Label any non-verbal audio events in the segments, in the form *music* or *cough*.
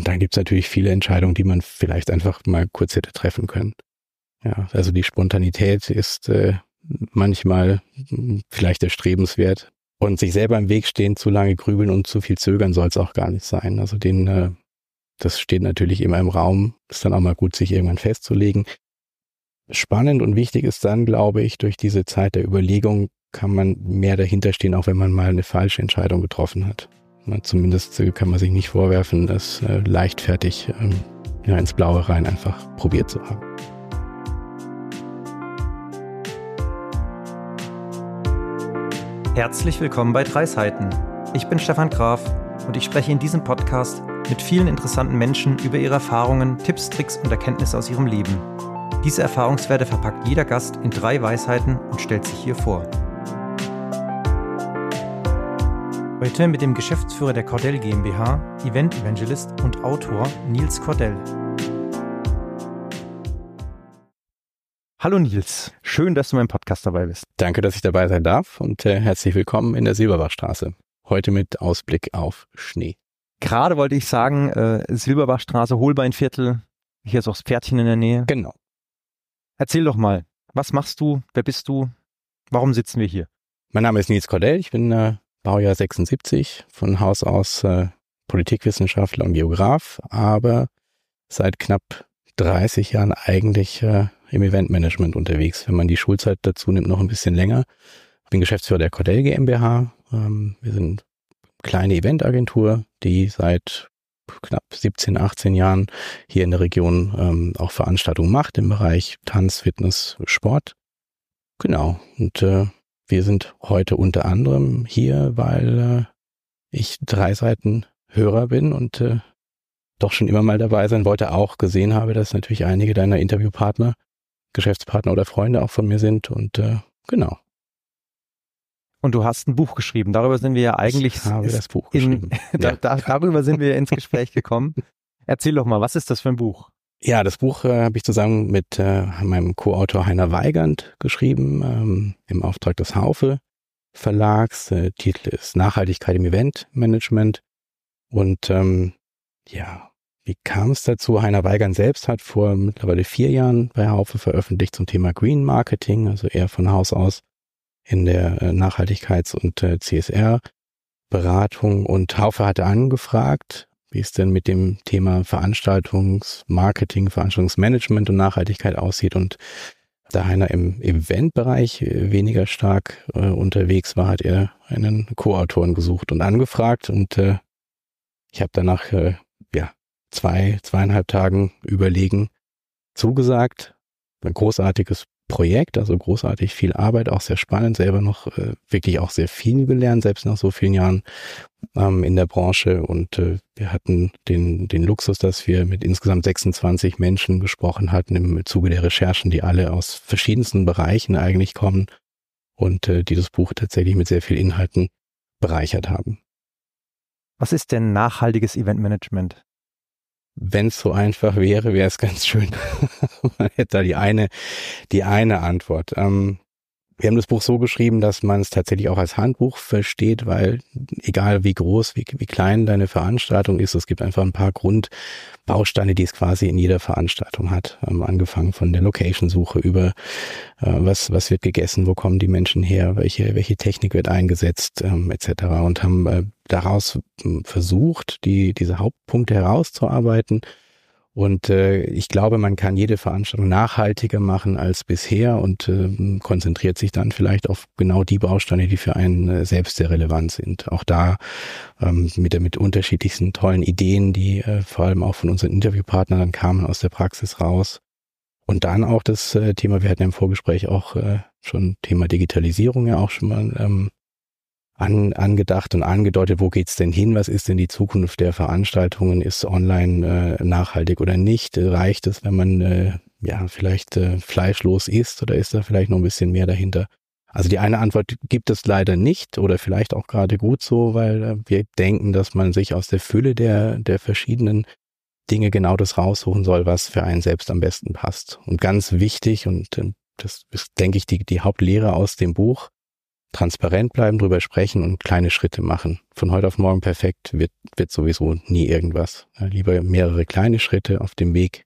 Und dann gibt's natürlich viele Entscheidungen, die man vielleicht einfach mal kurz hätte treffen können. Ja, also die Spontanität ist äh, manchmal vielleicht erstrebenswert. Und sich selber im Weg stehen, zu lange grübeln und zu viel zögern soll es auch gar nicht sein. Also den, äh, das steht natürlich immer im Raum. Ist dann auch mal gut, sich irgendwann festzulegen. Spannend und wichtig ist dann, glaube ich, durch diese Zeit der Überlegung kann man mehr dahinter stehen, auch wenn man mal eine falsche Entscheidung getroffen hat. Zumindest kann man sich nicht vorwerfen, das äh, leichtfertig ähm, ja, ins Blaue rein einfach probiert zu haben. Herzlich willkommen bei Drei Seiten. Ich bin Stefan Graf und ich spreche in diesem Podcast mit vielen interessanten Menschen über ihre Erfahrungen, Tipps, Tricks und Erkenntnisse aus ihrem Leben. Diese Erfahrungswerte verpackt jeder Gast in drei Weisheiten und stellt sich hier vor. Heute mit dem Geschäftsführer der Cordell GmbH, Event Evangelist und Autor Nils Cordell. Hallo Nils, schön, dass du meinem Podcast dabei bist. Danke, dass ich dabei sein darf und äh, herzlich willkommen in der Silberbachstraße. Heute mit Ausblick auf Schnee. Gerade wollte ich sagen, äh, Silberbachstraße, Holbeinviertel, hier ist auch das Pferdchen in der Nähe. Genau. Erzähl doch mal, was machst du, wer bist du, warum sitzen wir hier? Mein Name ist Nils Cordell, ich bin äh, Baujahr 76, von Haus aus äh, Politikwissenschaftler und Geograf, aber seit knapp 30 Jahren eigentlich äh, im Eventmanagement unterwegs. Wenn man die Schulzeit dazu nimmt, noch ein bisschen länger. Ich bin Geschäftsführer der Cordell GmbH. Ähm, wir sind kleine Eventagentur, die seit knapp 17, 18 Jahren hier in der Region ähm, auch Veranstaltungen macht im Bereich Tanz, Fitness, Sport. Genau. Und äh, wir sind heute unter anderem hier, weil äh, ich drei Seiten Hörer bin und äh, doch schon immer mal dabei sein wollte, auch gesehen habe, dass natürlich einige deiner Interviewpartner Geschäftspartner oder Freunde auch von mir sind und äh, genau. Und du hast ein Buch geschrieben. Darüber sind wir ja eigentlich. Ich habe das Buch geschrieben. *laughs* In, da, da, darüber sind wir ins Gespräch gekommen. *laughs* Erzähl doch mal, was ist das für ein Buch? Ja, das Buch äh, habe ich zusammen mit äh, meinem Co-Autor Heiner Weigand geschrieben, ähm, im Auftrag des Haufe Verlags. Äh, Titel ist Nachhaltigkeit im Eventmanagement. Und ähm, ja, wie kam es dazu? Heiner Weigand selbst hat vor mittlerweile vier Jahren bei Haufe veröffentlicht zum Thema Green Marketing, also er von Haus aus in der äh, Nachhaltigkeits- und äh, CSR-Beratung. Und Haufe hatte angefragt, wie es denn mit dem Thema Veranstaltungsmarketing, Veranstaltungsmanagement und Nachhaltigkeit aussieht. Und da Heiner im Eventbereich äh, weniger stark äh, unterwegs war, hat er einen Co-Autoren gesucht und angefragt. Und äh, ich habe danach äh, ja zwei, zweieinhalb Tagen überlegen zugesagt. Ein großartiges Projekt, also großartig viel Arbeit, auch sehr spannend, selber noch äh, wirklich auch sehr viel gelernt, selbst nach so vielen Jahren ähm, in der Branche. Und äh, wir hatten den, den Luxus, dass wir mit insgesamt 26 Menschen gesprochen hatten im Zuge der Recherchen, die alle aus verschiedensten Bereichen eigentlich kommen und äh, dieses Buch tatsächlich mit sehr viel Inhalten bereichert haben. Was ist denn nachhaltiges Eventmanagement? Wenn es so einfach wäre, wäre es ganz schön. *laughs* man hätte da die eine, die eine Antwort. Ähm, wir haben das Buch so geschrieben, dass man es tatsächlich auch als Handbuch versteht, weil egal wie groß, wie, wie klein deine Veranstaltung ist, es gibt einfach ein paar Grundbausteine, die es quasi in jeder Veranstaltung hat. Ähm, angefangen von der Location-Suche über äh, was, was wird gegessen, wo kommen die Menschen her, welche, welche Technik wird eingesetzt, ähm, etc. Und haben äh, daraus hm, versucht, die, diese Hauptpunkte herauszuarbeiten und äh, ich glaube, man kann jede Veranstaltung nachhaltiger machen als bisher und äh, konzentriert sich dann vielleicht auf genau die Bausteine, die für einen äh, selbst sehr relevant sind. Auch da ähm, mit, mit unterschiedlichsten tollen Ideen, die äh, vor allem auch von unseren Interviewpartnern dann kamen aus der Praxis raus. Und dann auch das äh, Thema, wir hatten ja im Vorgespräch auch äh, schon Thema Digitalisierung ja auch schon mal ähm, an, angedacht und angedeutet, wo geht's denn hin? Was ist denn die Zukunft der Veranstaltungen? Ist online äh, nachhaltig oder nicht? Reicht es, wenn man äh, ja vielleicht äh, fleischlos isst oder ist da vielleicht noch ein bisschen mehr dahinter? Also die eine Antwort gibt es leider nicht oder vielleicht auch gerade gut so, weil äh, wir denken, dass man sich aus der Fülle der, der verschiedenen Dinge genau das raussuchen soll, was für einen selbst am besten passt. Und ganz wichtig, und äh, das ist, denke ich, die, die Hauptlehre aus dem Buch, transparent bleiben, drüber sprechen und kleine Schritte machen. Von heute auf morgen perfekt wird, wird sowieso nie irgendwas. Lieber mehrere kleine Schritte auf dem Weg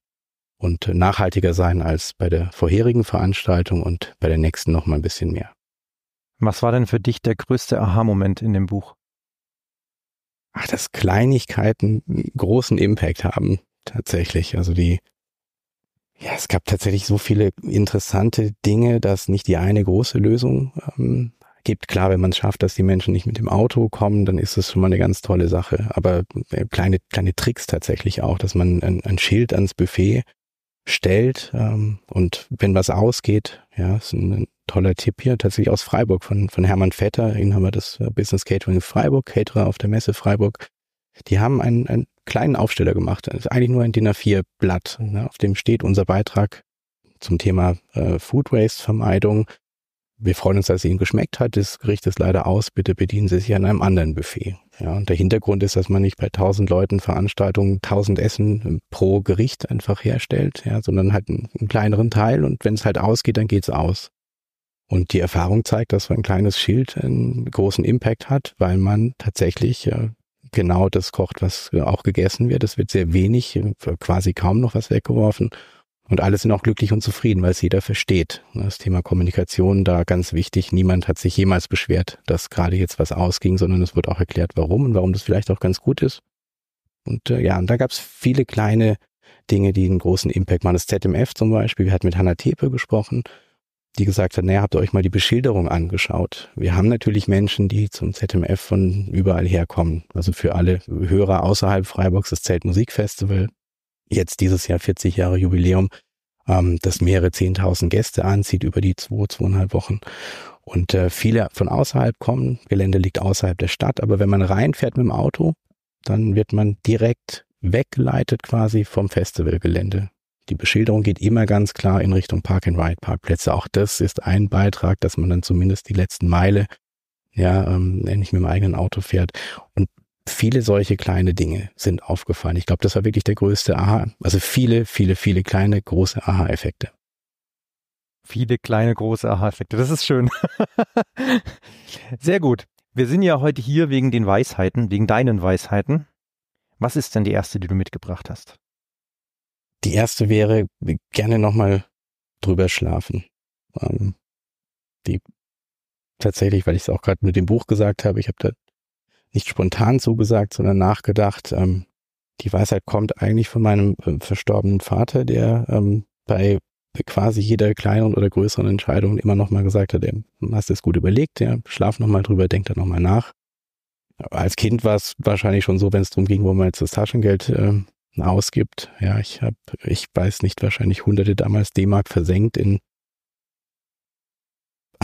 und nachhaltiger sein als bei der vorherigen Veranstaltung und bei der nächsten noch mal ein bisschen mehr. Was war denn für dich der größte Aha-Moment in dem Buch? Ach, dass Kleinigkeiten großen Impact haben, tatsächlich. Also die, ja, es gab tatsächlich so viele interessante Dinge, dass nicht die eine große Lösung ähm, gibt. Klar, wenn man es schafft, dass die Menschen nicht mit dem Auto kommen, dann ist das schon mal eine ganz tolle Sache. Aber äh, kleine, kleine Tricks tatsächlich auch, dass man ein, ein Schild ans Buffet stellt ähm, und wenn was ausgeht, ja, ist ein, ein, toller Tipp hier, tatsächlich aus Freiburg von, von Hermann Vetter, Inhaber des äh, Business Catering in Freiburg, Caterer auf der Messe Freiburg. Die haben einen, einen kleinen Aufsteller gemacht, also eigentlich nur ein DIN A4-Blatt, ne, auf dem steht unser Beitrag zum Thema äh, Food Waste Vermeidung wir freuen uns, dass es Ihnen geschmeckt hat. Das Gericht ist leider aus. Bitte bedienen Sie sich an einem anderen Buffet. Ja, und der Hintergrund ist, dass man nicht bei tausend Leuten Veranstaltungen tausend Essen pro Gericht einfach herstellt, ja, sondern halt einen, einen kleineren Teil. Und wenn es halt ausgeht, dann geht's aus. Und die Erfahrung zeigt, dass so ein kleines Schild einen großen Impact hat, weil man tatsächlich äh, genau das kocht, was auch gegessen wird. Es wird sehr wenig, quasi kaum noch was weggeworfen. Und alle sind auch glücklich und zufrieden, weil es jeder versteht. Das Thema Kommunikation da ganz wichtig. Niemand hat sich jemals beschwert, dass gerade jetzt was ausging, sondern es wird auch erklärt, warum und warum das vielleicht auch ganz gut ist. Und äh, ja, und da gab es viele kleine Dinge, die einen großen Impact machen. Das ZMF zum Beispiel, wir hatten mit Hannah Tepe gesprochen, die gesagt hat, naja, habt ihr euch mal die Beschilderung angeschaut? Wir haben natürlich Menschen, die zum ZMF von überall herkommen. Also für alle Hörer außerhalb Freiburgs das Zeltmusikfestival jetzt dieses Jahr 40 Jahre Jubiläum, ähm, das mehrere 10.000 Gäste anzieht über die zwei, zweieinhalb Wochen. Und äh, viele von außerhalb kommen. Gelände liegt außerhalb der Stadt, aber wenn man reinfährt mit dem Auto, dann wird man direkt weggeleitet quasi vom Festivalgelände. Die Beschilderung geht immer ganz klar in Richtung Park-and-Ride-Parkplätze. Auch das ist ein Beitrag, dass man dann zumindest die letzten Meile ja ähm, nicht mit dem eigenen Auto fährt. Und viele solche kleine Dinge sind aufgefallen. Ich glaube, das war wirklich der größte Aha, also viele, viele, viele kleine, große Aha-Effekte. Viele kleine, große Aha-Effekte. Das ist schön. *laughs* Sehr gut. Wir sind ja heute hier wegen den Weisheiten, wegen deinen Weisheiten. Was ist denn die erste, die du mitgebracht hast? Die erste wäre gerne nochmal drüber schlafen. Ähm, die tatsächlich, weil ich es auch gerade mit dem Buch gesagt habe, ich habe da nicht spontan zugesagt, sondern nachgedacht. Ähm, die Weisheit kommt eigentlich von meinem äh, verstorbenen Vater, der ähm, bei quasi jeder kleineren oder größeren Entscheidung immer noch mal gesagt hat, ey, hast es gut überlegt, ja, schlaf noch mal drüber, denk da noch mal nach. Als Kind war es wahrscheinlich schon so, wenn es darum ging, wo man jetzt das Taschengeld äh, ausgibt. Ja, ich habe, ich weiß nicht, wahrscheinlich hunderte damals D-Mark versenkt in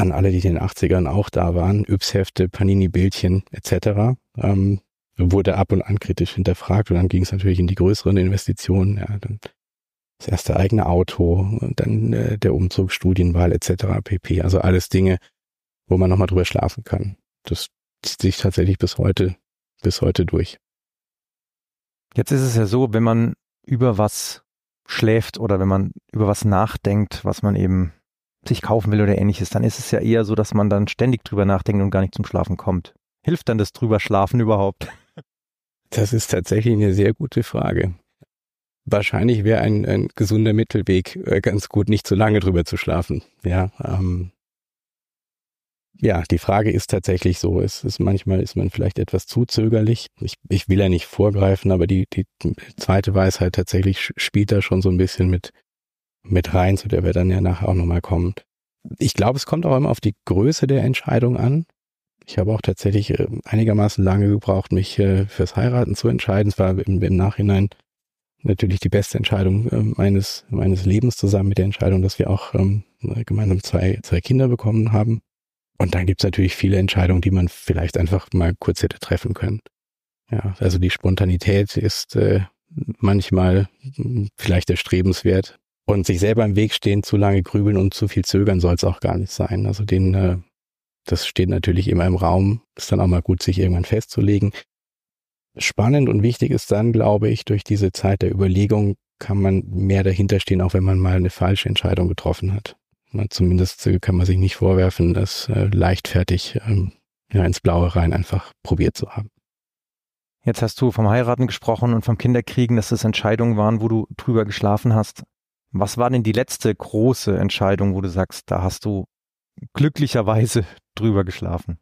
an alle, die in den 80ern auch da waren, Yps-Hefte, Panini-Bildchen etc. Ähm, wurde ab und an kritisch hinterfragt und dann ging es natürlich in die größeren Investitionen, ja, dann das erste eigene Auto, dann äh, der Umzug, Studienwahl etc. pp. Also alles Dinge, wo man nochmal drüber schlafen kann. Das zieht sich tatsächlich bis heute, bis heute durch. Jetzt ist es ja so, wenn man über was schläft oder wenn man über was nachdenkt, was man eben sich kaufen will oder ähnliches, dann ist es ja eher so, dass man dann ständig drüber nachdenkt und gar nicht zum Schlafen kommt. Hilft dann das drüber schlafen überhaupt? *laughs* Das ist tatsächlich eine sehr gute Frage. Wahrscheinlich wäre ein, ein gesunder Mittelweg äh, ganz gut, nicht zu lange drüber zu schlafen. Ja, ähm, ja, die Frage ist tatsächlich so, es ist manchmal ist man vielleicht etwas zu zögerlich. Ich, ich will ja nicht vorgreifen, aber die, die zweite Weisheit tatsächlich spielt da schon so ein bisschen mit, mit rein, zu der wir dann ja nachher auch nochmal kommen. Ich glaube, es kommt auch immer auf die Größe der Entscheidung an. Ich habe auch tatsächlich äh, einigermaßen lange gebraucht, mich äh, fürs Heiraten zu entscheiden. Es war im, Nachhinein natürlich die beste Entscheidung äh, meines, meines Lebens zusammen mit der Entscheidung, dass wir auch ähm, gemeinsam zwei, zwei Kinder bekommen haben. Und dann gibt es natürlich viele Entscheidungen, die man vielleicht einfach mal kurz hätte treffen können. Ja, also die Spontanität ist äh, manchmal hm, vielleicht erstrebenswert, und sich selber im Weg stehen, zu lange grübeln und zu viel zögern soll es auch gar nicht sein. Also den, äh, das steht natürlich immer im Raum. Ist dann auch mal gut, sich irgendwann festzulegen. Spannend und wichtig ist dann, glaube ich, durch diese Zeit der Überlegung kann man mehr dahinter stehen, auch wenn man mal eine falsche Entscheidung getroffen hat. Zumindest kann man sich nicht vorwerfen, das äh, leichtfertig ähm, ja, ins Blaue rein einfach probiert zu haben. Jetzt hast du vom Heiraten gesprochen und vom Kinderkriegen, dass das Entscheidungen waren, wo du drüber geschlafen hast. Was war denn die letzte große Entscheidung, wo du sagst, da hast du glücklicherweise *laughs* drüber geschlafen?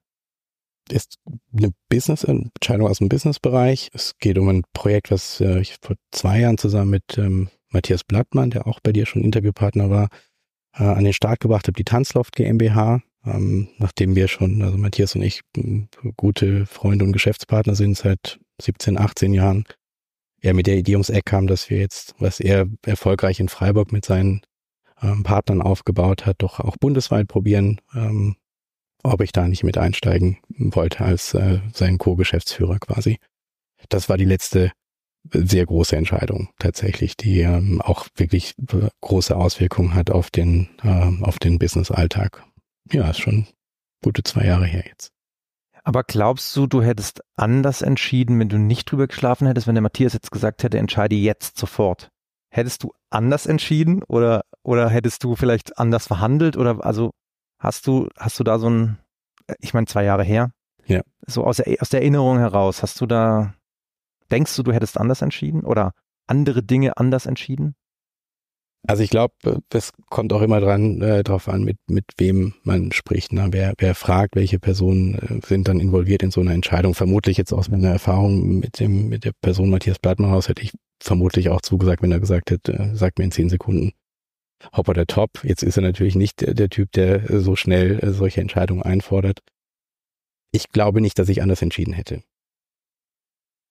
Ist eine Business-Entscheidung aus dem Businessbereich. Es geht um ein Projekt, was äh, ich vor zwei Jahren zusammen mit ähm, Matthias Blattmann, der auch bei dir schon Interviewpartner war, äh, an den Start gebracht habe, die Tanzloft GmbH. Ähm, nachdem wir schon, also Matthias und ich, gute Freunde und Geschäftspartner sind seit 17, 18 Jahren, er mit der Idee ums Eck kam, dass wir jetzt, was er erfolgreich in Freiburg mit seinen ähm, Partnern aufgebaut hat, doch auch bundesweit probieren, ähm, ob ich da nicht mit einsteigen wollte als äh, sein Co-Geschäftsführer quasi. Das war die letzte sehr große Entscheidung tatsächlich, die ähm, auch wirklich große Auswirkungen hat auf den, äh, auf den Business-Alltag. Ja, ist schon gute zwei Jahre her jetzt. Aber glaubst du, du hättest anders entschieden, wenn du nicht drüber geschlafen hättest, wenn der Matthias jetzt gesagt hätte, entscheide jetzt sofort? Hättest du anders entschieden oder, oder hättest du vielleicht anders verhandelt oder also hast du, hast du da so ein, ich meine zwei Jahre her, ja. so aus der, aus der Erinnerung heraus, hast du da Denkst du, du hättest anders entschieden oder andere Dinge anders entschieden? Also ich glaube, es kommt auch immer dran äh, darauf an, mit mit wem man spricht. Ne? Wer wer fragt, welche Personen äh, sind dann involviert in so einer Entscheidung. Vermutlich jetzt aus meiner Erfahrung mit dem mit der Person Matthias Blattmann aus hätte ich vermutlich auch zugesagt, wenn er gesagt hätte, äh, sagt mir in zehn Sekunden, Hopper der Top. Jetzt ist er natürlich nicht der, der Typ, der so schnell äh, solche Entscheidungen einfordert. Ich glaube nicht, dass ich anders entschieden hätte.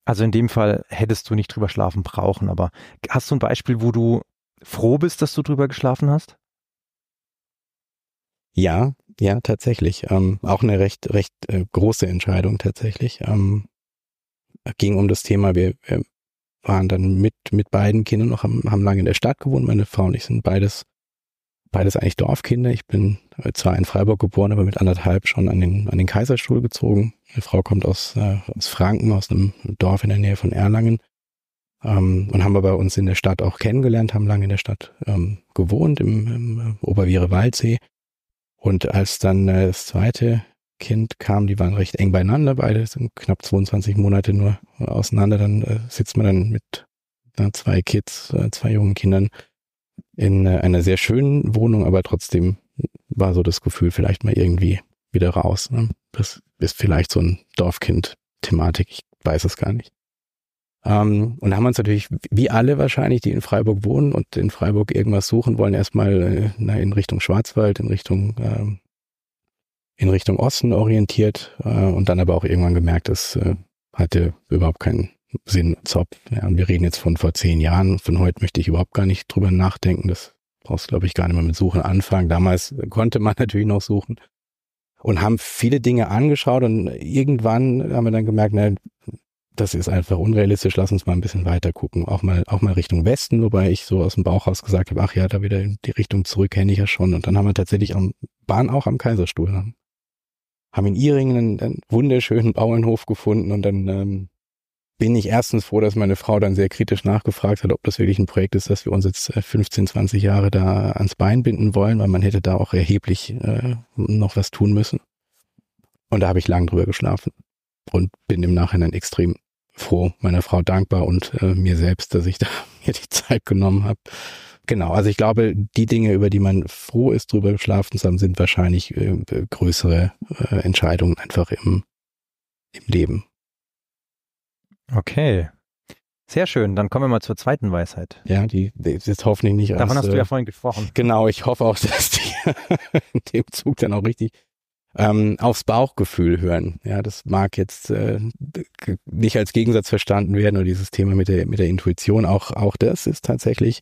Also in dem Fall hättest du nicht drüber schlafen brauchen, aber hast du ein Beispiel, wo du froh bist, dass du drüber geschlafen hast? Ja, ja, tatsächlich. Ähm, auch eine recht, recht äh, große Entscheidung tatsächlich. Ähm, ging um das Thema, wir, wir waren dann mit, mit beiden Kindern noch, haben, haben lange in der Stadt gewohnt. Meine Frau und ich sind beides beides eigentlich Dorfkinder. Ich bin äh, zwar in Freiburg geboren, aber mit anderthalb schon an den, an den Kaiserstuhl gezogen. Meine Frau kommt aus, äh, aus Franken, aus einem Dorf in der Nähe von Erlangen. Ähm, und haben wir bei uns in der Stadt auch kennengelernt, haben lange in der Stadt ähm, gewohnt, im, im äh, Oberviere Waldsee. Und als dann äh, das zweite Kind kam, die waren recht eng beieinander, beide sind knapp 22 Monate nur auseinander, dann äh, sitzt man dann mit äh, zwei Kids, äh, zwei jungen Kindern in äh, einer sehr schönen Wohnung, aber trotzdem war so das Gefühl, vielleicht mal irgendwie wieder raus. Ne? Das ist vielleicht so ein Dorfkind-Thematik, ich weiß es gar nicht. Ähm, und haben uns natürlich, wie alle wahrscheinlich, die in Freiburg wohnen und in Freiburg irgendwas suchen wollen, erstmal äh, in Richtung Schwarzwald, in Richtung äh, in Richtung Osten orientiert äh, und dann aber auch irgendwann gemerkt, es äh, hatte überhaupt keinen Sinn Zopf. Ja, und wir reden jetzt von vor zehn Jahren. Von heute möchte ich überhaupt gar nicht drüber nachdenken. Das brauchst, glaube ich, gar nicht mehr mit Suchen anfangen. Damals konnte man *laughs* natürlich noch suchen und haben viele Dinge angeschaut und irgendwann haben wir dann gemerkt, na, das ist einfach unrealistisch, lass uns mal ein bisschen weiter gucken. Auch mal, auch mal Richtung Westen, wobei ich so aus dem Bauch raus gesagt habe, ach ja, da wieder in die Richtung zurück kenne ich ja schon. Und dann haben wir tatsächlich am, waren auch am Kaiserstuhl. Haben in Iringen einen, einen wunderschönen Bauernhof gefunden und dann ähm, bin ich erstens froh, dass meine Frau dann sehr kritisch nachgefragt hat, ob das wirklich ein Projekt ist, dass wir uns jetzt 15, äh, 20 Jahre da ans Bein binden wollen, weil man hätte da auch erheblich äh, noch was tun müssen. Und da habe ich lang drüber geschlafen und bin im Nachhinein extrem froh, meiner Frau dankbar und äh, mir selbst, dass ich *laughs* da mir die Zeit genommen habe. Genau, also ich glaube, die Dinge, über die man froh ist, drüber geschlafen zu haben, sind wahrscheinlich äh, größere äh, Entscheidungen einfach im, im Leben. Okay. Sehr schön. Dann kommen wir mal zur zweiten Weisheit. Ja, die, die ist jetzt hoffentlich nicht Davon aus, hast du ja vorhin gesprochen. *laughs* Genau, ich hoffe auch, *laughs* dass die in dem Zug dann auch richtig ähm, aufs Bauchgefühl hören. Ja, das mag jetzt äh, nicht als Gegensatz verstanden werden oder dieses Thema mit der mit der Intuition. Auch auch das ist tatsächlich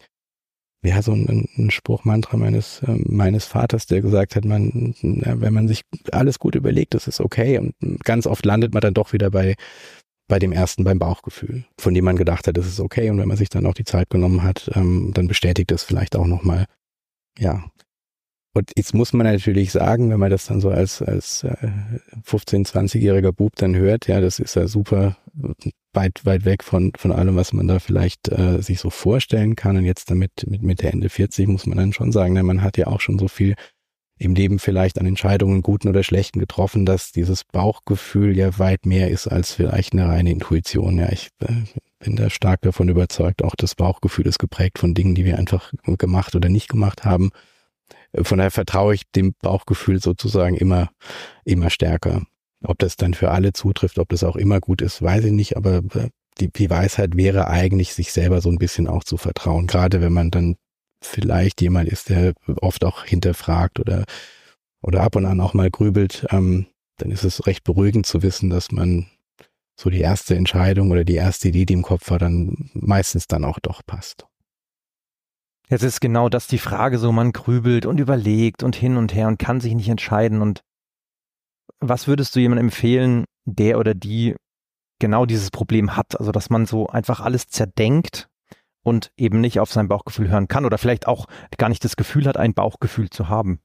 ja so ein, ein Spruchmantra meines äh, meines Vaters, der gesagt hat, man, wenn man sich alles gut überlegt, das ist okay und ganz oft landet man dann doch wieder bei bei dem ersten beim Bauchgefühl, von dem man gedacht hat, das ist okay. Und wenn man sich dann auch die Zeit genommen hat, ähm, dann bestätigt es vielleicht auch nochmal. Ja. Und jetzt muss man natürlich sagen, wenn man das dann so als, als äh, 15-, 20-jähriger Bub dann hört, ja, das ist ja super, weit, weit weg von, von allem, was man da vielleicht äh, sich so vorstellen kann. Und jetzt damit mit, mit der Ende 40 muss man dann schon sagen, ne, man hat ja auch schon so viel im Leben vielleicht an Entscheidungen, guten oder schlechten, getroffen, dass dieses Bauchgefühl ja weit mehr ist als vielleicht eine reine Intuition. Ja, ich äh, bin da stark davon überzeugt, auch das Bauchgefühl ist geprägt von Dingen, die wir einfach gemacht oder nicht gemacht haben. Von daher vertraue ich dem Bauchgefühl sozusagen immer, immer stärker. Ob das dann für alle zutrifft, ob das auch immer gut ist, weiß ich nicht, aber äh, die, die Weisheit wäre eigentlich, sich selber so ein bisschen auch zu vertrauen. Gerade wenn man dann vielleicht jemand ist, der oft auch hinterfragt oder, oder ab und an auch mal grübelt, ähm, dann ist es recht beruhigend zu wissen, dass man so die erste Entscheidung oder die erste Idee, die im Kopf war, dann meistens dann auch doch passt. Jetzt ist genau das die Frage, so man grübelt und überlegt und hin und her und kann sich nicht entscheiden. Und was würdest du jemandem empfehlen, der oder die genau dieses Problem hat? Also, dass man so einfach alles zerdenkt und eben nicht auf sein Bauchgefühl hören kann oder vielleicht auch gar nicht das Gefühl hat, ein Bauchgefühl zu haben.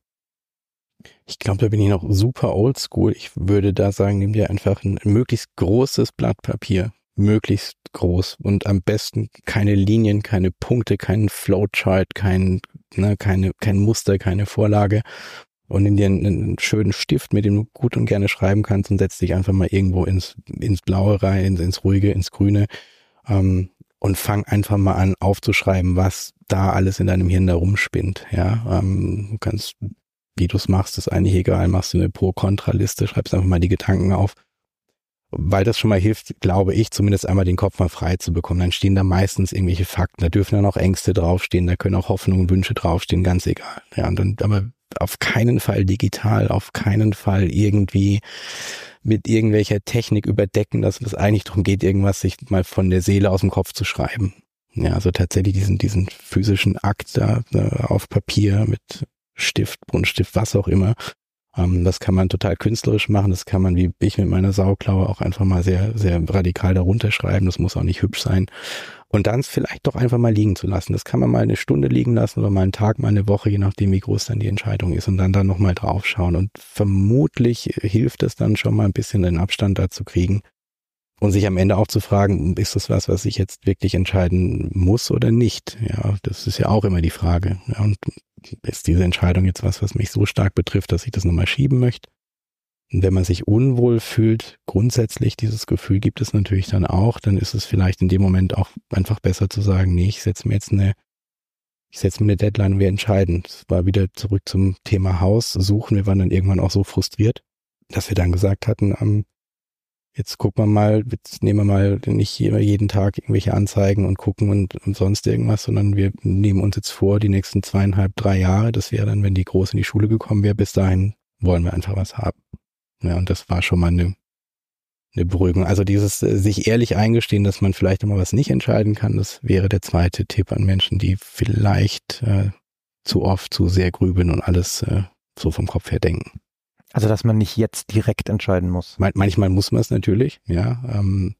Ich glaube, da bin ich noch super oldschool. Ich würde da sagen, nimm dir einfach ein möglichst großes Blatt Papier, möglichst groß und am besten keine Linien, keine Punkte, keinen Flowchart, kein, ne, keine, kein Muster, keine Vorlage und in dir einen, einen, schönen Stift, mit dem du gut und gerne schreiben kannst und setz dich einfach mal irgendwo ins, ins Blaue rein, ins, ins Ruhige, ins Grüne ähm, und fang einfach mal an aufzuschreiben, was da alles in deinem Hirn da rumspinnt. Ja, ähm, du kannst, wie du es machst, ist eigentlich egal. Machst du eine Pro-Kontra-Liste, schreibst einfach mal die Gedanken auf weil das schon mal hilft, glaube ich, zumindest einmal den Kopf mal frei zu bekommen. Dann stehen da meistens irgendwelche Fakten, da dürfen dann auch Ängste draufstehen, da können auch Hoffnungen, Wünsche draufstehen, ganz egal. Ja, und dann, aber auf keinen Fall digital, auf keinen Fall irgendwie mit irgendwelcher Technik überdecken, dass es eigentlich darum geht, irgendwas sich mal von der Seele aus dem Kopf zu schreiben. Ja, also tatsächlich diesen, diesen physischen Akt da auf Papier mit Stift, Buntstift, was auch immer, ähm, das kann man total künstlerisch machen. Das kann man wie ich mit meiner Sauklaue auch einfach mal sehr, sehr radikal darunter schreiben. Das muss auch nicht hübsch sein. Und dann vielleicht doch einfach mal liegen zu lassen. Das kann man mal eine Stunde liegen lassen oder mal einen Tag, mal eine Woche, je nachdem, wie groß dann die Entscheidung ist und dann dann nochmal draufschauen. Und vermutlich hilft es dann schon mal ein bisschen den Abstand dazu kriegen und sich am Ende auch zu fragen, ist das was, was ich jetzt wirklich entscheiden muss oder nicht? Ja, das ist ja auch immer die Frage. Ja, und ist diese Entscheidung jetzt was, was mich so stark betrifft, dass ich das nochmal schieben möchte? Und wenn man sich unwohl fühlt, grundsätzlich dieses Gefühl gibt es natürlich dann auch, dann ist es vielleicht in dem Moment auch einfach besser zu sagen, nee, ich setze mir jetzt eine, ich setze mir eine Deadline und wir entscheiden. Das war wieder zurück zum Thema Haus suchen. Wir waren dann irgendwann auch so frustriert, dass wir dann gesagt hatten, am jetzt gucken wir mal, jetzt nehmen wir mal nicht jeden Tag irgendwelche Anzeigen und gucken und, und sonst irgendwas, sondern wir nehmen uns jetzt vor, die nächsten zweieinhalb, drei Jahre, das wäre dann, wenn die Groß in die Schule gekommen wäre, bis dahin wollen wir einfach was haben. Ja, und das war schon mal eine, eine Beruhigung. Also dieses äh, sich ehrlich eingestehen, dass man vielleicht immer was nicht entscheiden kann, das wäre der zweite Tipp an Menschen, die vielleicht äh, zu oft zu sehr grübeln und alles äh, so vom Kopf her denken. Also, dass man nicht jetzt direkt entscheiden muss. manchmal muss man es natürlich, ja. Ähm,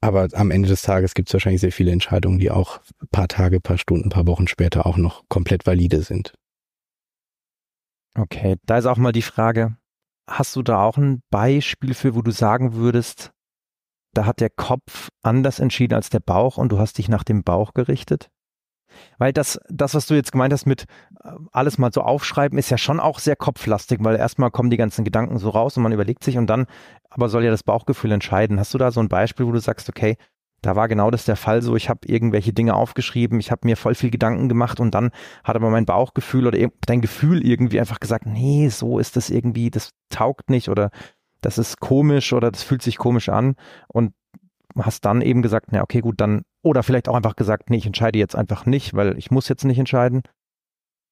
aber am Ende des Tages gibt es wahrscheinlich sehr viele Entscheidungen, die auch paar Tage, paar Stunden, paar Wochen später auch noch komplett valide sind. Okay, da ist auch mal die Frage, hast du da auch ein Beispiel für, wo du sagen würdest, da hat der Kopf anders entschieden als der Bauch und du hast dich nach dem Bauch gerichtet? Weil das, das, was du jetzt gemeint hast mit äh, alles mal so aufschreiben, ist ja schon auch sehr kopflastig, weil erstmal kommen die ganzen Gedanken so raus und man überlegt sich und dann, aber soll ja das Bauchgefühl entscheiden. Hast du da so ein Beispiel, wo du sagst, okay, da war genau das der Fall so, ich habe irgendwelche Dinge aufgeschrieben, ich habe mir voll viel Gedanken gemacht und dann hat aber mein Bauchgefühl oder dein Gefühl irgendwie einfach gesagt, nee, so ist das irgendwie, das taugt nicht oder das ist komisch oder das fühlt sich komisch an und hast dann eben gesagt, na okay, gut, dann, oder vielleicht auch einfach gesagt, nee, ich entscheide jetzt einfach nicht, weil ich muss jetzt nicht entscheiden.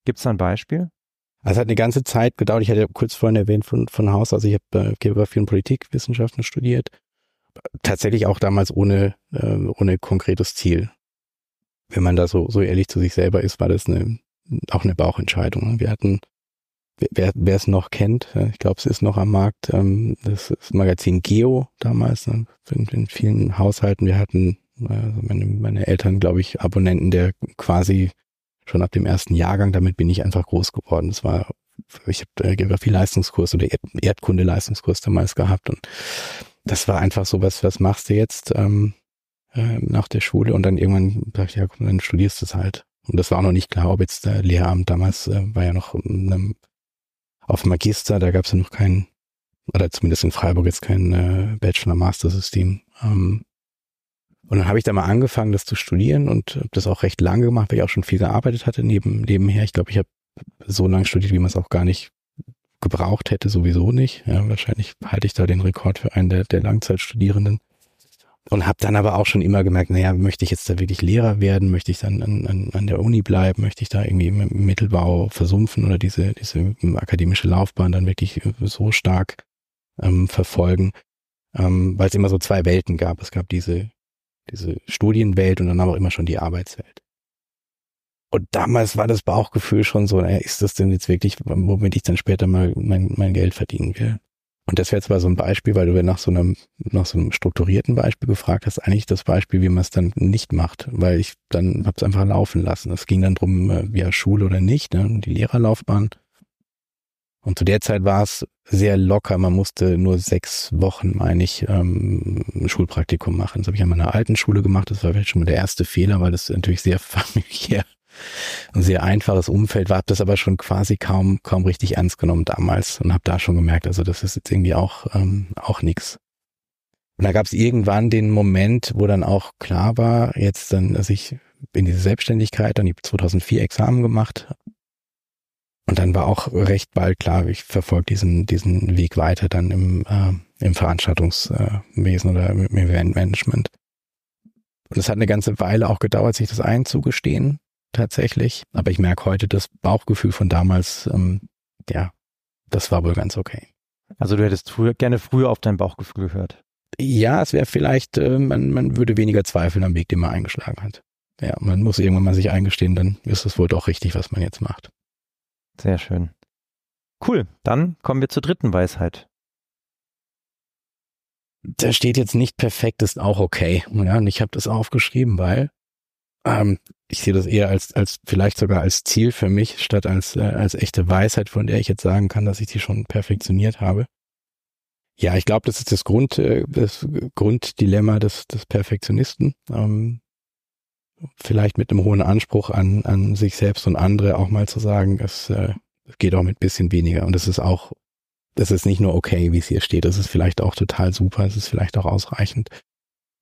Gibt es da ein Beispiel? Also es hat eine ganze Zeit gedauert. Ich hatte kurz vorhin erwähnt von, von Haus, also ich habe äh, Geografie und Politikwissenschaften studiert. Tatsächlich auch damals ohne, äh, ohne konkretes Ziel. Wenn man da so, so ehrlich zu sich selber ist, war das eine, auch eine Bauchentscheidung. Wir hatten wer wer es noch kennt, ich glaube, es ist noch am Markt, ähm, das, das Magazin Geo damals, ne, in, in vielen Haushalten. Wir hatten, also meine, meine Eltern, glaube ich, Abonnenten, der quasi schon ab dem ersten Jahrgang, damit bin ich einfach groß geworden. Das war, ich habe äh, Geografie-Leistungskurs oder Erd Erdkunde-Leistungskurs damals gehabt und das war einfach so, was, was machst du jetzt ähm, äh, nach der Schule? Und dann irgendwann dachte ich, ja, komm, dann studierst du es halt. Und das war auch noch nicht klar, ob jetzt der Lehramt damals äh, war ja noch ähm, auf Magister, da gab es ja noch kein, oder zumindest in Freiburg jetzt kein äh, Bachelor-Master-System. Ähm, und dann habe ich da mal angefangen, das zu studieren und habe das auch recht lange gemacht, weil ich auch schon viel gearbeitet hatte neben, nebenher. Ich glaube, ich habe so lange studiert, wie man es auch gar nicht gebraucht hätte, sowieso nicht. Ja, wahrscheinlich halte ich da den Rekord für einen der, der Langzeitstudierenden. Und habe dann aber auch schon immer gemerkt, naja, möchte ich jetzt da wirklich Lehrer werden? Möchte ich dann an, an, an der Uni bleiben? Möchte ich da irgendwie im Mittelbau versumpfen oder diese, diese akademische Laufbahn dann wirklich so stark ähm, verfolgen? Ähm, Weil es immer so zwei Welten gab. Es gab diese, diese Studienwelt und dann aber immer schon die Arbeitswelt. Und damals war das Bauchgefühl schon so, naja, ist das denn jetzt wirklich, womit ich dann später mal mein, mein Geld verdienen will? Und das wäre jetzt mal so ein Beispiel, weil du nach so einem, nach so einem strukturierten Beispiel gefragt hast, eigentlich das Beispiel, wie man es dann nicht macht, weil ich dann habe es einfach laufen lassen. Es ging dann drum, äh, ja, Schule oder nicht, ne, die Lehrerlaufbahn. Und zu der Zeit war es sehr locker. Man musste nur sechs Wochen, meine ich, ähm, ein Schulpraktikum machen. Das habe ich an meiner alten Schule gemacht. Das war vielleicht schon mal der erste Fehler, weil das natürlich sehr *laughs* familiär ein sehr einfaches Umfeld war, habe das aber schon quasi kaum, kaum richtig ernst genommen damals und habe da schon gemerkt, also das ist jetzt irgendwie auch, ähm, auch nix. Und da gab es irgendwann den Moment, wo dann auch klar war, jetzt dann, dass ich in diese Selbstständigkeit, dann die 2004 Examen gemacht. Und dann war auch recht bald klar, ich verfolge diesen, diesen Weg weiter dann im, äh, im Veranstaltungswesen oder im Eventmanagement. Und es hat eine ganze Weile auch gedauert, sich das einzugestehen tatsächlich. Aber ich merke heute das Bauchgefühl von damals, ähm, ja, das war wohl ganz okay. Also du hättest früher, gerne früher auf dein Bauchgefühl gehört. Ja, es wäre vielleicht, äh, man, man würde weniger zweifeln am Weg, den man eingeschlagen hat. Ja, man muss irgendwann mal sich eingestehen, dann ist es wohl doch richtig, was man jetzt macht. Sehr schön. Cool, dann kommen wir zur dritten Weisheit. Da steht jetzt nicht perfekt, ist auch okay. Ja, und ich habe das aufgeschrieben, weil ähm, ich sehe das eher als, als vielleicht sogar als Ziel für mich, statt als, äh, als echte Weisheit, von der ich jetzt sagen kann, dass ich die schon perfektioniert habe. Ja, ich glaube, das ist das Grund, äh, das Grunddilemma des, des Perfektionisten. Ähm, vielleicht mit einem hohen Anspruch an, an sich selbst und andere auch mal zu sagen, es äh, geht auch mit bisschen weniger. Und es ist auch, das ist nicht nur okay, wie es hier steht, das ist vielleicht auch total super, es ist vielleicht auch ausreichend.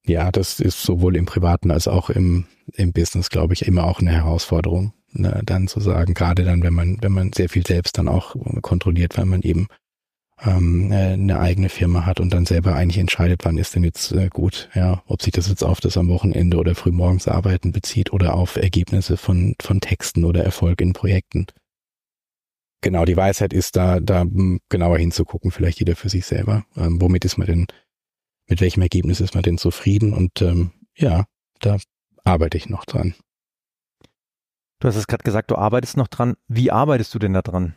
Ja, das ist sowohl im Privaten als auch im, im Business, glaube ich, immer auch eine Herausforderung, ne, dann zu sagen, gerade dann, wenn man, wenn man sehr viel selbst dann auch kontrolliert, weil man eben ähm, äh, eine eigene Firma hat und dann selber eigentlich entscheidet, wann ist denn jetzt äh, gut, ja, ob sich das jetzt auf das am Wochenende oder frühmorgens arbeiten bezieht oder auf Ergebnisse von, von Texten oder Erfolg in Projekten. Genau, die Weisheit ist da, da genauer hinzugucken, vielleicht jeder für sich selber. Ähm, womit ist man denn mit welchem Ergebnis ist man denn zufrieden? Und ähm, ja, da arbeite ich noch dran. Du hast es gerade gesagt, du arbeitest noch dran. Wie arbeitest du denn da dran?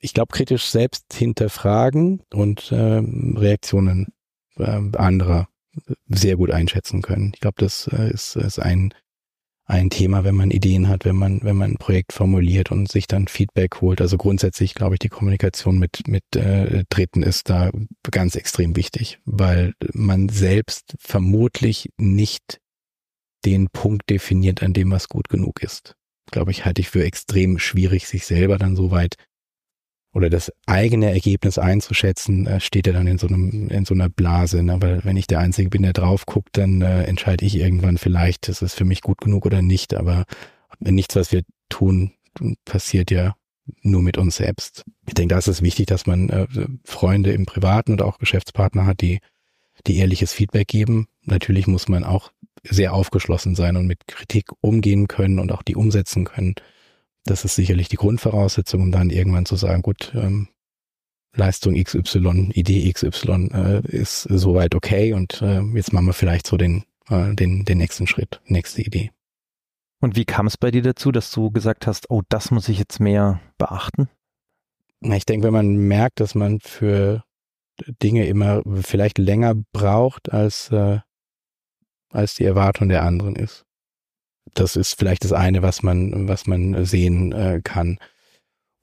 Ich glaube, kritisch selbst hinterfragen und ähm, Reaktionen äh, anderer sehr gut einschätzen können. Ich glaube, das äh, ist, ist ein ein Thema, wenn man Ideen hat, wenn man, wenn man ein Projekt formuliert und sich dann Feedback holt. Also grundsätzlich glaube ich, die Kommunikation mit, mit äh, Dritten ist da ganz extrem wichtig, weil man selbst vermutlich nicht den Punkt definiert, an dem was gut genug ist. Glaube ich, halte ich für extrem schwierig, sich selber dann so weit oder das eigene Ergebnis einzuschätzen, äh, steht ja dann in so einem, in so einer Blase. Ne? Weil wenn ich der Einzige bin, der drauf guckt, dann äh, entscheide ich irgendwann vielleicht, ist es für mich gut genug oder nicht. Aber nichts, was wir tun, passiert ja nur mit uns selbst. Ich denke, da ist es wichtig, dass man äh, Freunde im Privaten und auch Geschäftspartner hat, die, die ehrliches Feedback geben. Natürlich muss man auch sehr aufgeschlossen sein und mit Kritik umgehen können und auch die umsetzen können. Das ist sicherlich die Grundvoraussetzung, um dann irgendwann zu sagen, gut, ähm, Leistung XY, Idee XY äh, ist soweit okay und äh, jetzt machen wir vielleicht so den, äh, den, den nächsten Schritt, nächste Idee. Und wie kam es bei dir dazu, dass du gesagt hast, oh, das muss ich jetzt mehr beachten? Ich denke, wenn man merkt, dass man für Dinge immer vielleicht länger braucht, als, äh, als die Erwartung der anderen ist das ist vielleicht das eine, was man, was man sehen äh, kann.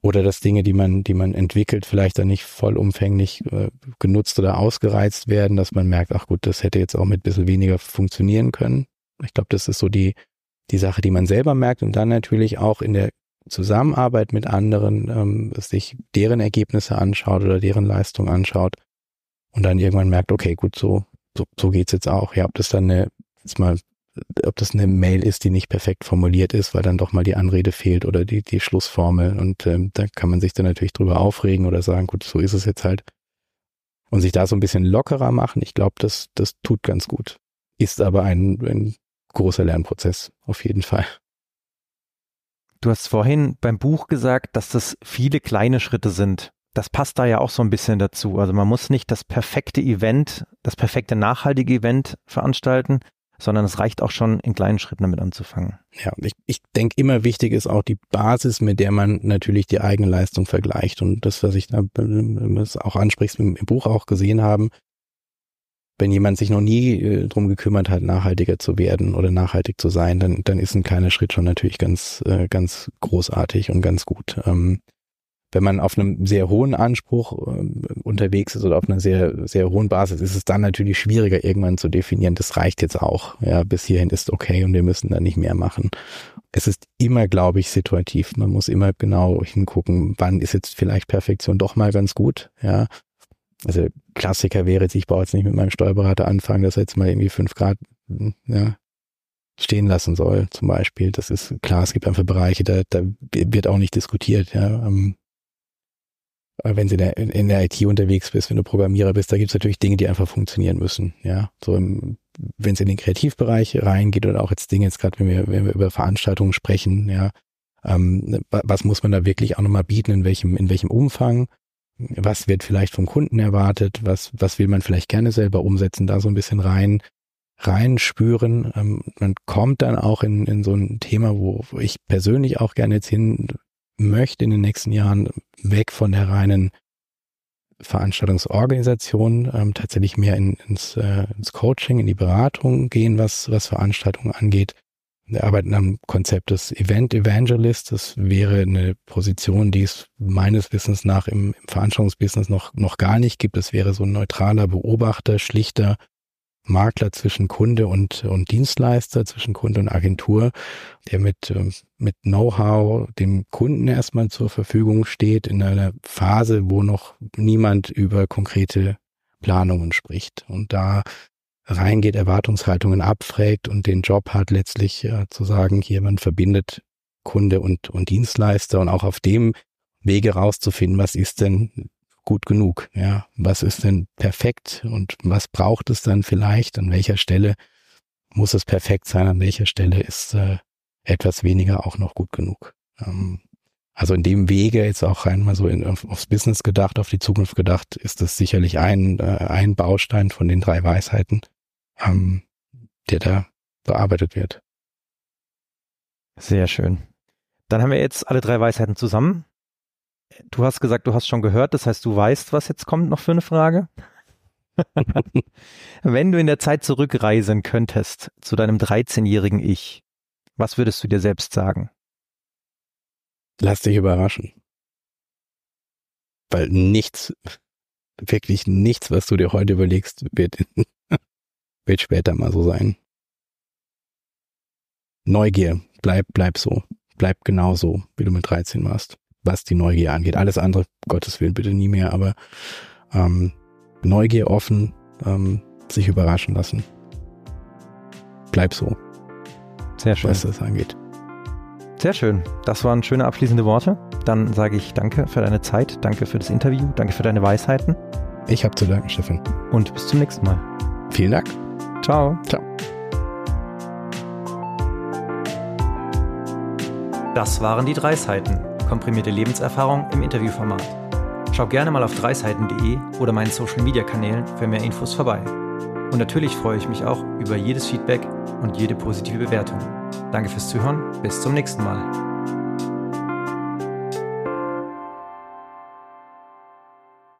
oder dass Dinge, die man, die man entwickelt, vielleicht dann nicht vollumfänglich äh, genutzt oder ausgereizt werden, dass man merkt, ach gut, das hätte jetzt auch mit ein bisschen weniger funktionieren können. Ich glaube, das ist so die, die Sache, die man selber merkt und dann natürlich auch in der Zusammenarbeit mit anderen ähm, sich deren Ergebnisse anschaut oder deren Leistung anschaut und dann irgendwann merkt, okay, gut, so, so, so geht's jetzt auch. Ja, ob das dann eine, jetzt mal ob das eine Mail ist, die nicht perfekt formuliert ist, weil dann doch mal die Anrede fehlt oder die, die Schlussformel. Und ähm, da kann man sich dann natürlich drüber aufregen oder sagen, gut, so ist es jetzt halt. Und sich da so ein bisschen lockerer machen, ich glaube, das, das tut ganz gut. Ist aber ein, ein großer Lernprozess, auf jeden Fall. Du hast vorhin beim Buch gesagt, dass das viele kleine Schritte sind. Das passt da ja auch so ein bisschen dazu. Also man muss nicht das perfekte Event, das perfekte nachhaltige Event veranstalten, sondern es reicht auch schon in kleinen Schritten damit anzufangen. Ja, ich, ich denke immer wichtig ist auch die Basis, mit der man natürlich die eigene Leistung vergleicht. Und das, was ich da was auch ansprichst, im, Buch auch gesehen haben, wenn jemand sich noch nie äh, drum gekümmert hat, nachhaltiger zu werden oder nachhaltig zu sein, dann, dann ist ein kleiner Schritt schon natürlich ganz, äh, ganz großartig und ganz gut. Ähm, wenn man auf einem sehr hohen Anspruch äh, unterwegs ist oder auf einer sehr, sehr hohen Basis, ist es dann natürlich schwieriger, irgendwann zu definieren, das reicht jetzt auch. Ja, bis hierhin ist okay und wir müssen da nicht mehr machen. Es ist immer, glaube ich, situativ. Man muss immer genau hingucken, wann ist jetzt vielleicht Perfektion doch mal ganz gut. Ja, also Klassiker wäre jetzt, ich baue jetzt nicht mit meinem Steuerberater anfangen, dass er jetzt mal irgendwie fünf Grad ja, stehen lassen soll, zum Beispiel. Das ist klar, es gibt einfach Bereiche, da, da wird auch nicht diskutiert. Ja. Äh, wenn du in der, IT unterwegs bist, wenn du Programmierer bist, da gibt es natürlich Dinge, die einfach funktionieren müssen. Ja, so wenn es in den Kreativbereich reingeht oder auch jetzt Dinge jetzt gerade, wenn wir, wenn wir über Veranstaltungen sprechen, ja, ähm, was muss man da wirklich auch nochmal bieten, in welchem, in welchem Umfang? Was wird vielleicht vom Kunden erwartet? Was, was will man vielleicht gerne selber umsetzen? Da so ein bisschen rein, reinspüren. Ähm, man kommt dann auch in, in so ein Thema, wo ich persönlich auch gerne jetzt hin möchte in den nächsten Jahren weg von der reinen Veranstaltungsorganisation, ähm, tatsächlich mehr in, ins, äh, ins Coaching, in die Beratung gehen, was, was Veranstaltungen angeht. Wir arbeiten am Konzept des Event Evangelist. Das wäre eine Position, die es meines Wissens nach im, im Veranstaltungsbusiness noch, noch gar nicht gibt. Es wäre so ein neutraler Beobachter, schlichter Makler zwischen Kunde und, und Dienstleister, zwischen Kunde und Agentur, der mit, ähm, mit Know-how dem Kunden erstmal zur Verfügung steht in einer Phase, wo noch niemand über konkrete Planungen spricht und da reingeht, Erwartungshaltungen abfragt und den Job hat letztlich äh, zu sagen, hier man verbindet Kunde und, und Dienstleister und auch auf dem Wege rauszufinden, was ist denn gut genug? Ja, was ist denn perfekt und was braucht es dann vielleicht? An welcher Stelle muss es perfekt sein? An welcher Stelle ist äh, etwas weniger auch noch gut genug? Ähm, also in dem Wege jetzt auch rein mal so in, aufs Business gedacht, auf die Zukunft gedacht, ist das sicherlich ein, äh, ein Baustein von den drei Weisheiten, ähm, der da bearbeitet wird. Sehr schön. Dann haben wir jetzt alle drei Weisheiten zusammen. Du hast gesagt, du hast schon gehört, das heißt, du weißt, was jetzt kommt noch für eine Frage. *laughs* Wenn du in der Zeit zurückreisen könntest zu deinem 13-jährigen Ich, was würdest du dir selbst sagen? Lass dich überraschen. Weil nichts, wirklich nichts, was du dir heute überlegst, wird, *laughs* wird später mal so sein. Neugier, bleib, bleib so. Bleib genau so, wie du mit 13 warst was die Neugier angeht. Alles andere, Gottes Willen, bitte nie mehr, aber ähm, Neugier offen, ähm, sich überraschen lassen. Bleib so. Sehr schön. Was das angeht. Sehr schön. Das waren schöne abschließende Worte. Dann sage ich danke für deine Zeit, danke für das Interview, danke für deine Weisheiten. Ich habe zu danken, Stefan. Und bis zum nächsten Mal. Vielen Dank. Ciao. Ciao. Das waren die drei Seiten komprimierte Lebenserfahrung im Interviewformat. Schau gerne mal auf dreiseiten.de oder meinen Social Media Kanälen für mehr Infos vorbei. Und natürlich freue ich mich auch über jedes Feedback und jede positive Bewertung. Danke fürs Zuhören, bis zum nächsten Mal.